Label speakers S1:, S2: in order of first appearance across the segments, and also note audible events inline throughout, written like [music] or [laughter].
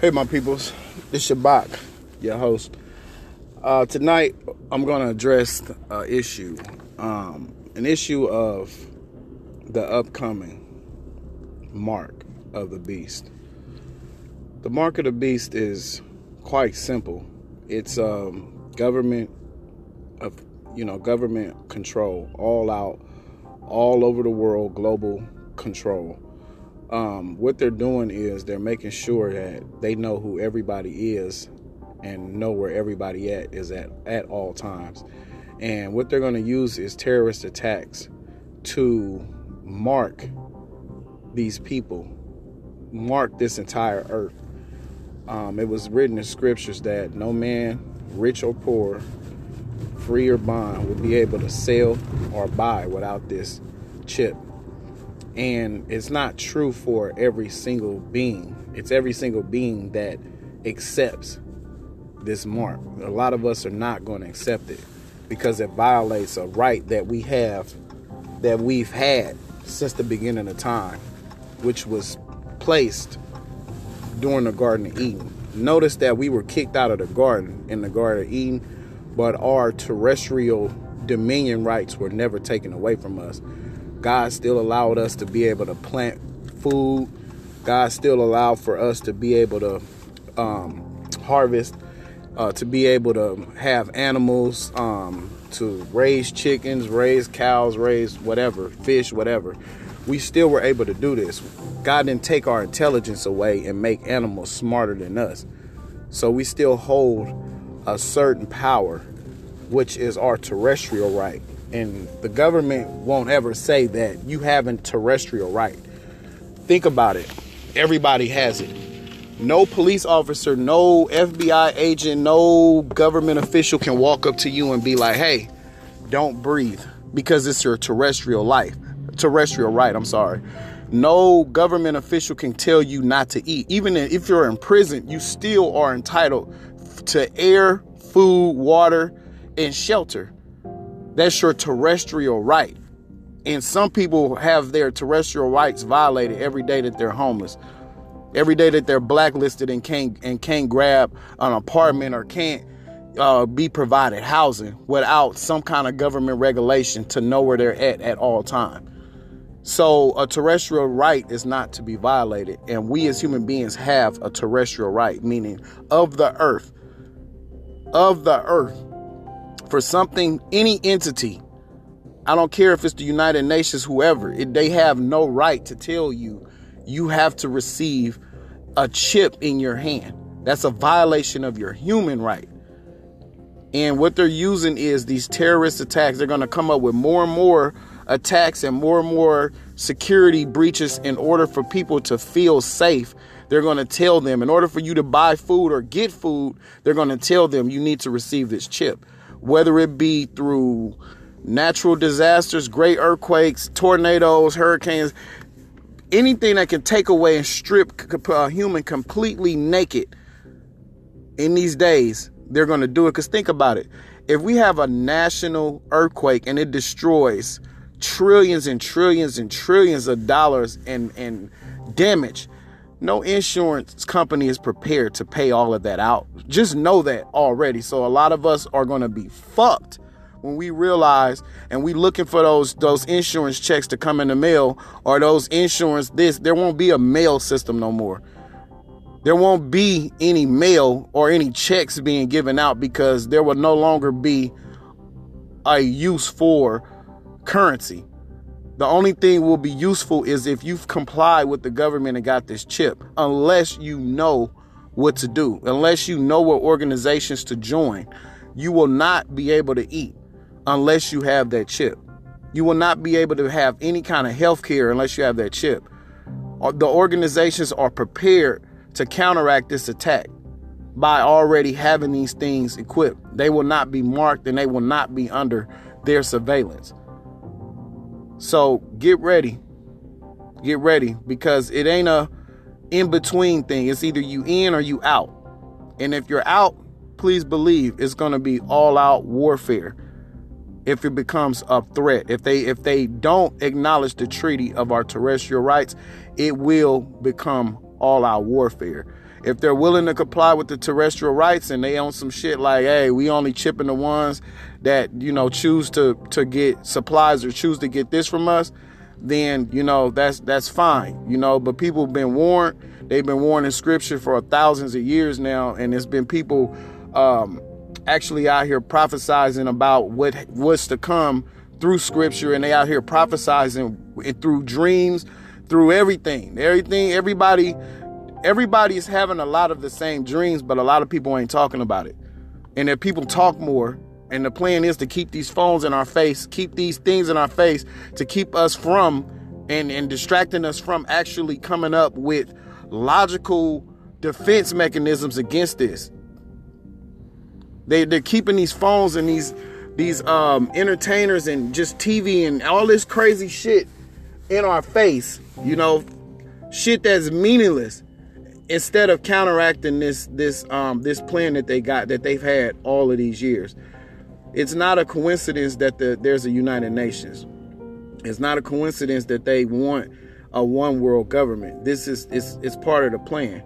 S1: Hey, my peoples, it's Shabak, your host. Uh, tonight, I'm going to address an issue, um, an issue of the upcoming mark of the beast. The mark of the beast is quite simple. It's um, government of you know government control, all out, all over the world, global control um, what they're doing is they're making sure that they know who everybody is and know where everybody at is at at all times. And what they're going to use is terrorist attacks to mark these people, mark this entire earth. Um, it was written in scriptures that no man, rich or poor, free or bond, would be able to sell or buy without this chip and it's not true for every single being. It's every single being that accepts this mark. A lot of us are not going to accept it because it violates a right that we have, that we've had since the beginning of time, which was placed during the Garden of Eden. Notice that we were kicked out of the garden in the Garden of Eden, but our terrestrial dominion rights were never taken away from us. God still allowed us to be able to plant food. God still allowed for us to be able to um, harvest, uh, to be able to have animals, um, to raise chickens, raise cows, raise whatever, fish, whatever. We still were able to do this. God didn't take our intelligence away and make animals smarter than us. So we still hold a certain power, which is our terrestrial right and the government won't ever say that you haven't terrestrial right. Think about it. Everybody has it. No police officer, no FBI agent, no government official can walk up to you and be like, "Hey, don't breathe," because it's your terrestrial life, terrestrial right. I'm sorry. No government official can tell you not to eat. Even if you're in prison, you still are entitled to air, food, water, and shelter. That's your terrestrial right. And some people have their terrestrial rights violated every day that they're homeless. Every day that they're blacklisted and can't and can't grab an apartment or can't uh, be provided housing without some kind of government regulation to know where they're at at all time. So a terrestrial right is not to be violated, and we as human beings have a terrestrial right, meaning of the earth, of the earth for something, any entity, I don't care if it's the United Nations, whoever, it, they have no right to tell you you have to receive a chip in your hand. That's a violation of your human right. And what they're using is these terrorist attacks. They're going to come up with more and more attacks and more and more security breaches in order for people to feel safe. They're going to tell them, in order for you to buy food or get food, they're going to tell them you need to receive this chip whether it be through natural disasters, great earthquakes, tornadoes, hurricanes, anything that can take away and strip a human completely naked in these days, they're going to do it. Because think about it. If we have a national earthquake and it destroys trillions and trillions and trillions of dollars and, and damage, no insurance company is prepared to pay all of that out. Just know that already. So a lot of us are going to be fucked when we realize and we looking for those those insurance checks to come in the mail or those insurance this there won't be a mail system no more. There won't be any mail or any checks being given out because there will no longer be a use for currency. The only thing will be useful is if you've complied with the government and got this chip, unless you know what to do, unless you know what organizations to join. You will not be able to eat unless you have that chip. You will not be able to have any kind of health care unless you have that chip. Uh, the organizations are prepared to counteract this attack by already having these things equipped. They will not be marked and they will not be under their surveillance. So get ready. Get ready because it ain't a in between thing. It's either you in or you out. And if you're out, please believe it's going to be all out warfare. If it becomes a threat, if they if they don't acknowledge the treaty of our terrestrial rights, it will become all out warfare. If they're willing to comply with the terrestrial rights and they own some shit like, hey, we only chipping the ones that you know choose to to get supplies or choose to get this from us, then you know that's that's fine, you know. But people have been warned. They've been warned in scripture for thousands of years now, and it's been people um, actually out here prophesizing about what what's to come through scripture, and they out here prophesizing through dreams, through everything, everything, everybody. Everybody's having a lot of the same dreams, but a lot of people ain't talking about it. And if people talk more, and the plan is to keep these phones in our face, keep these things in our face to keep us from and, and distracting us from actually coming up with logical defense mechanisms against this. They, they're keeping these phones and these these um, entertainers and just TV and all this crazy shit in our face, you know, shit that's meaningless instead of counteracting this this um this plan that they got that they've had all of these years. It's not a coincidence that the, there's a United Nations. It's not a coincidence that they want a one world government. This is it's, it's part of the plan.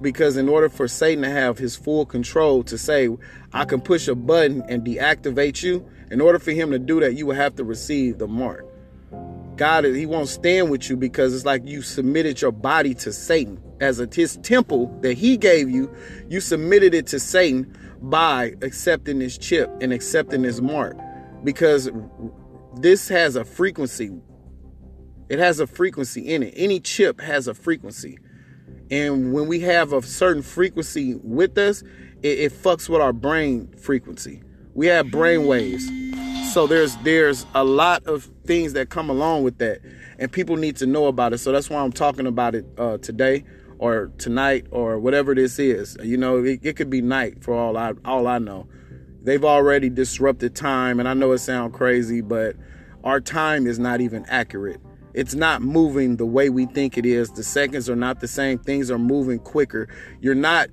S1: Because in order for Satan to have his full control to say, I can push a button and deactivate you, in order for him to do that, you will have to receive the mark. God, he won't stand with you because it's like you submitted your body to Satan as a his temple that he gave you. You submitted it to Satan by accepting this chip and accepting this mark because this has a frequency. It has a frequency in it. Any chip has a frequency. And when we have a certain frequency with us, it, it fucks with our brain frequency. We have brain waves. So there's there's a lot of things that come along with that. And people need to know about it. So that's why I'm talking about it uh, today or tonight or whatever this is. You know, it, it could be night for all I all I know. They've already disrupted time, and I know it sounds crazy, but our time is not even accurate. It's not moving the way we think it is. The seconds are not the same. Things are moving quicker. You're not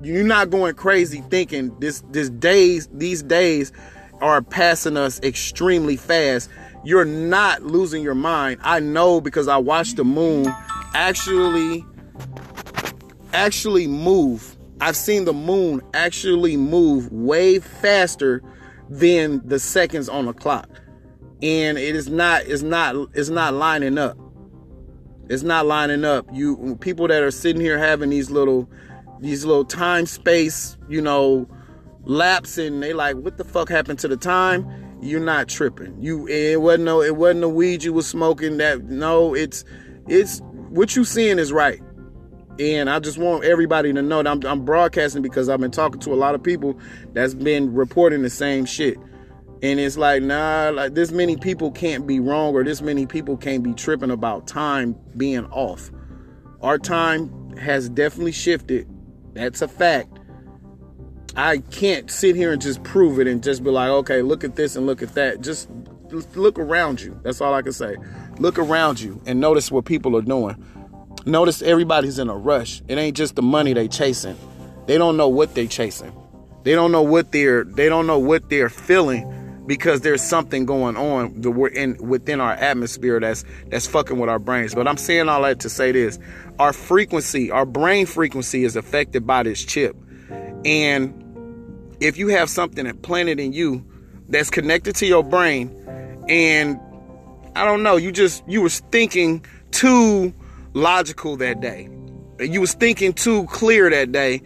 S1: you're not going crazy thinking this this days these days are passing us extremely fast. You're not losing your mind. I know because I watched the moon actually actually move. I've seen the moon actually move way faster than the seconds on the clock. And it is not it's not it's not lining up. It's not lining up. You people that are sitting here having these little these little time space, you know, lapse and they like what the fuck happened to the time? You're not tripping. You it wasn't no it wasn't the weed you was smoking that no, it's it's what you seeing is right. And I just want everybody to know that I'm, I'm, broadcasting because I've been talking to a lot of people that's been reporting the same shit. And it's like, nah, like this many people can't be wrong or this many people can't be tripping about time being off. Our time has definitely shifted. That's a fact. I can't sit here and just prove it and just be like, okay, look at this and look at that. Just look around you. That's all I can say. Look around you and notice what people are doing. Notice everybody's in a rush. It ain't just the money they chasing. They don't know what they chasing. They don't know what they're they don't know what they're feeling because there's something going on the we're in within our atmosphere that's that's fucking with our brains. But I'm saying all that to say this. Our frequency, our brain frequency is affected by this chip. And if you have something implanted in you that's connected to your brain and I don't know, you just you was thinking too logical that day. You was thinking too clear that day,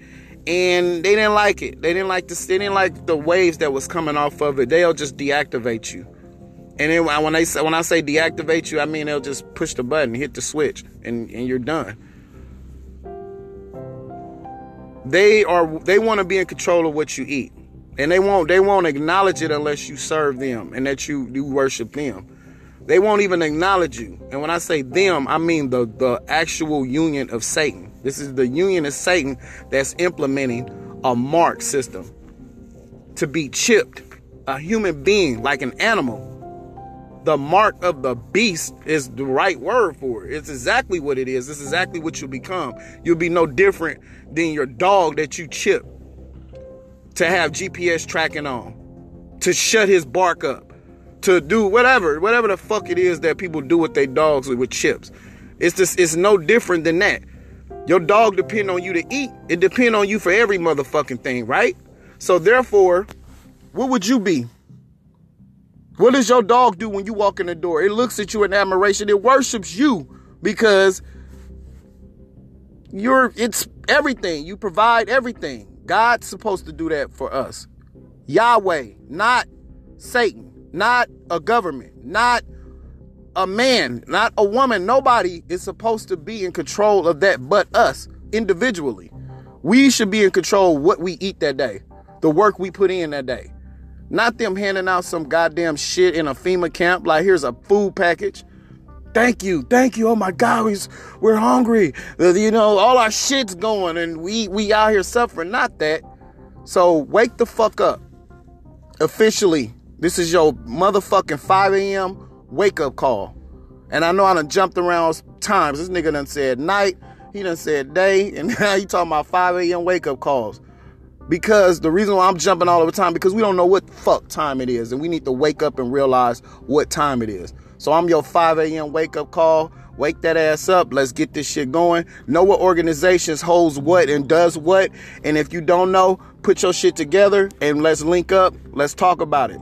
S1: and they didn't like it. They didn't like the they didn't like the waves that was coming off of it. They'll just deactivate you. And then when they say when I say deactivate you, I mean they'll just push the button, hit the switch, and, and you're done. They are they want to be in control of what you eat. And they won't they won't acknowledge it unless you serve them and that you you worship them. They won't even acknowledge you. And when I say them, I mean the, the actual union of Satan. This is the union of Satan that's implementing a mark system to be chipped. A human being, like an animal. The mark of the beast is the right word for it. It's exactly what it is. It's exactly what you'll become. You'll be no different than your dog that you chip to have GPS tracking on, to shut his bark up to do whatever, whatever the fuck it is that people do with their dogs with, with chips. It's just it's no different than that. Your dog depend on you to eat. It depend on you for every motherfucking thing, right? So therefore, what would you be? What does your dog do when you walk in the door? It looks at you in admiration. It worships you because you're it's everything. You provide everything. God's supposed to do that for us. Yahweh, not Satan, not a government, not a man, not a woman. Nobody is supposed to be in control of that but us individually. We should be in control of what we eat that day, the work we put in that day. Not them handing out some goddamn shit in a FEMA camp like here's a food package. Thank you, thank you. Oh my God, we, we're hungry. You know, all our shit's going and we we out here suffering. Not that. So wake the fuck up. Officially, this is your motherfucking 5 a.m. wake up call. And I know I done jumped around times. This nigga done said night, he done said day, [laughs] and now he talking about 5 a.m. wake up calls. Because the reason why I'm jumping all over time, because we don't know what fuck time it is, and we need to wake up and realize what time it is. So I'm your 5 a.m. wake up call. Wake that ass up. Let's get this shit going. Know what organizations holds what and does what. And if you don't know, put your shit together and let's link up. Let's talk about it.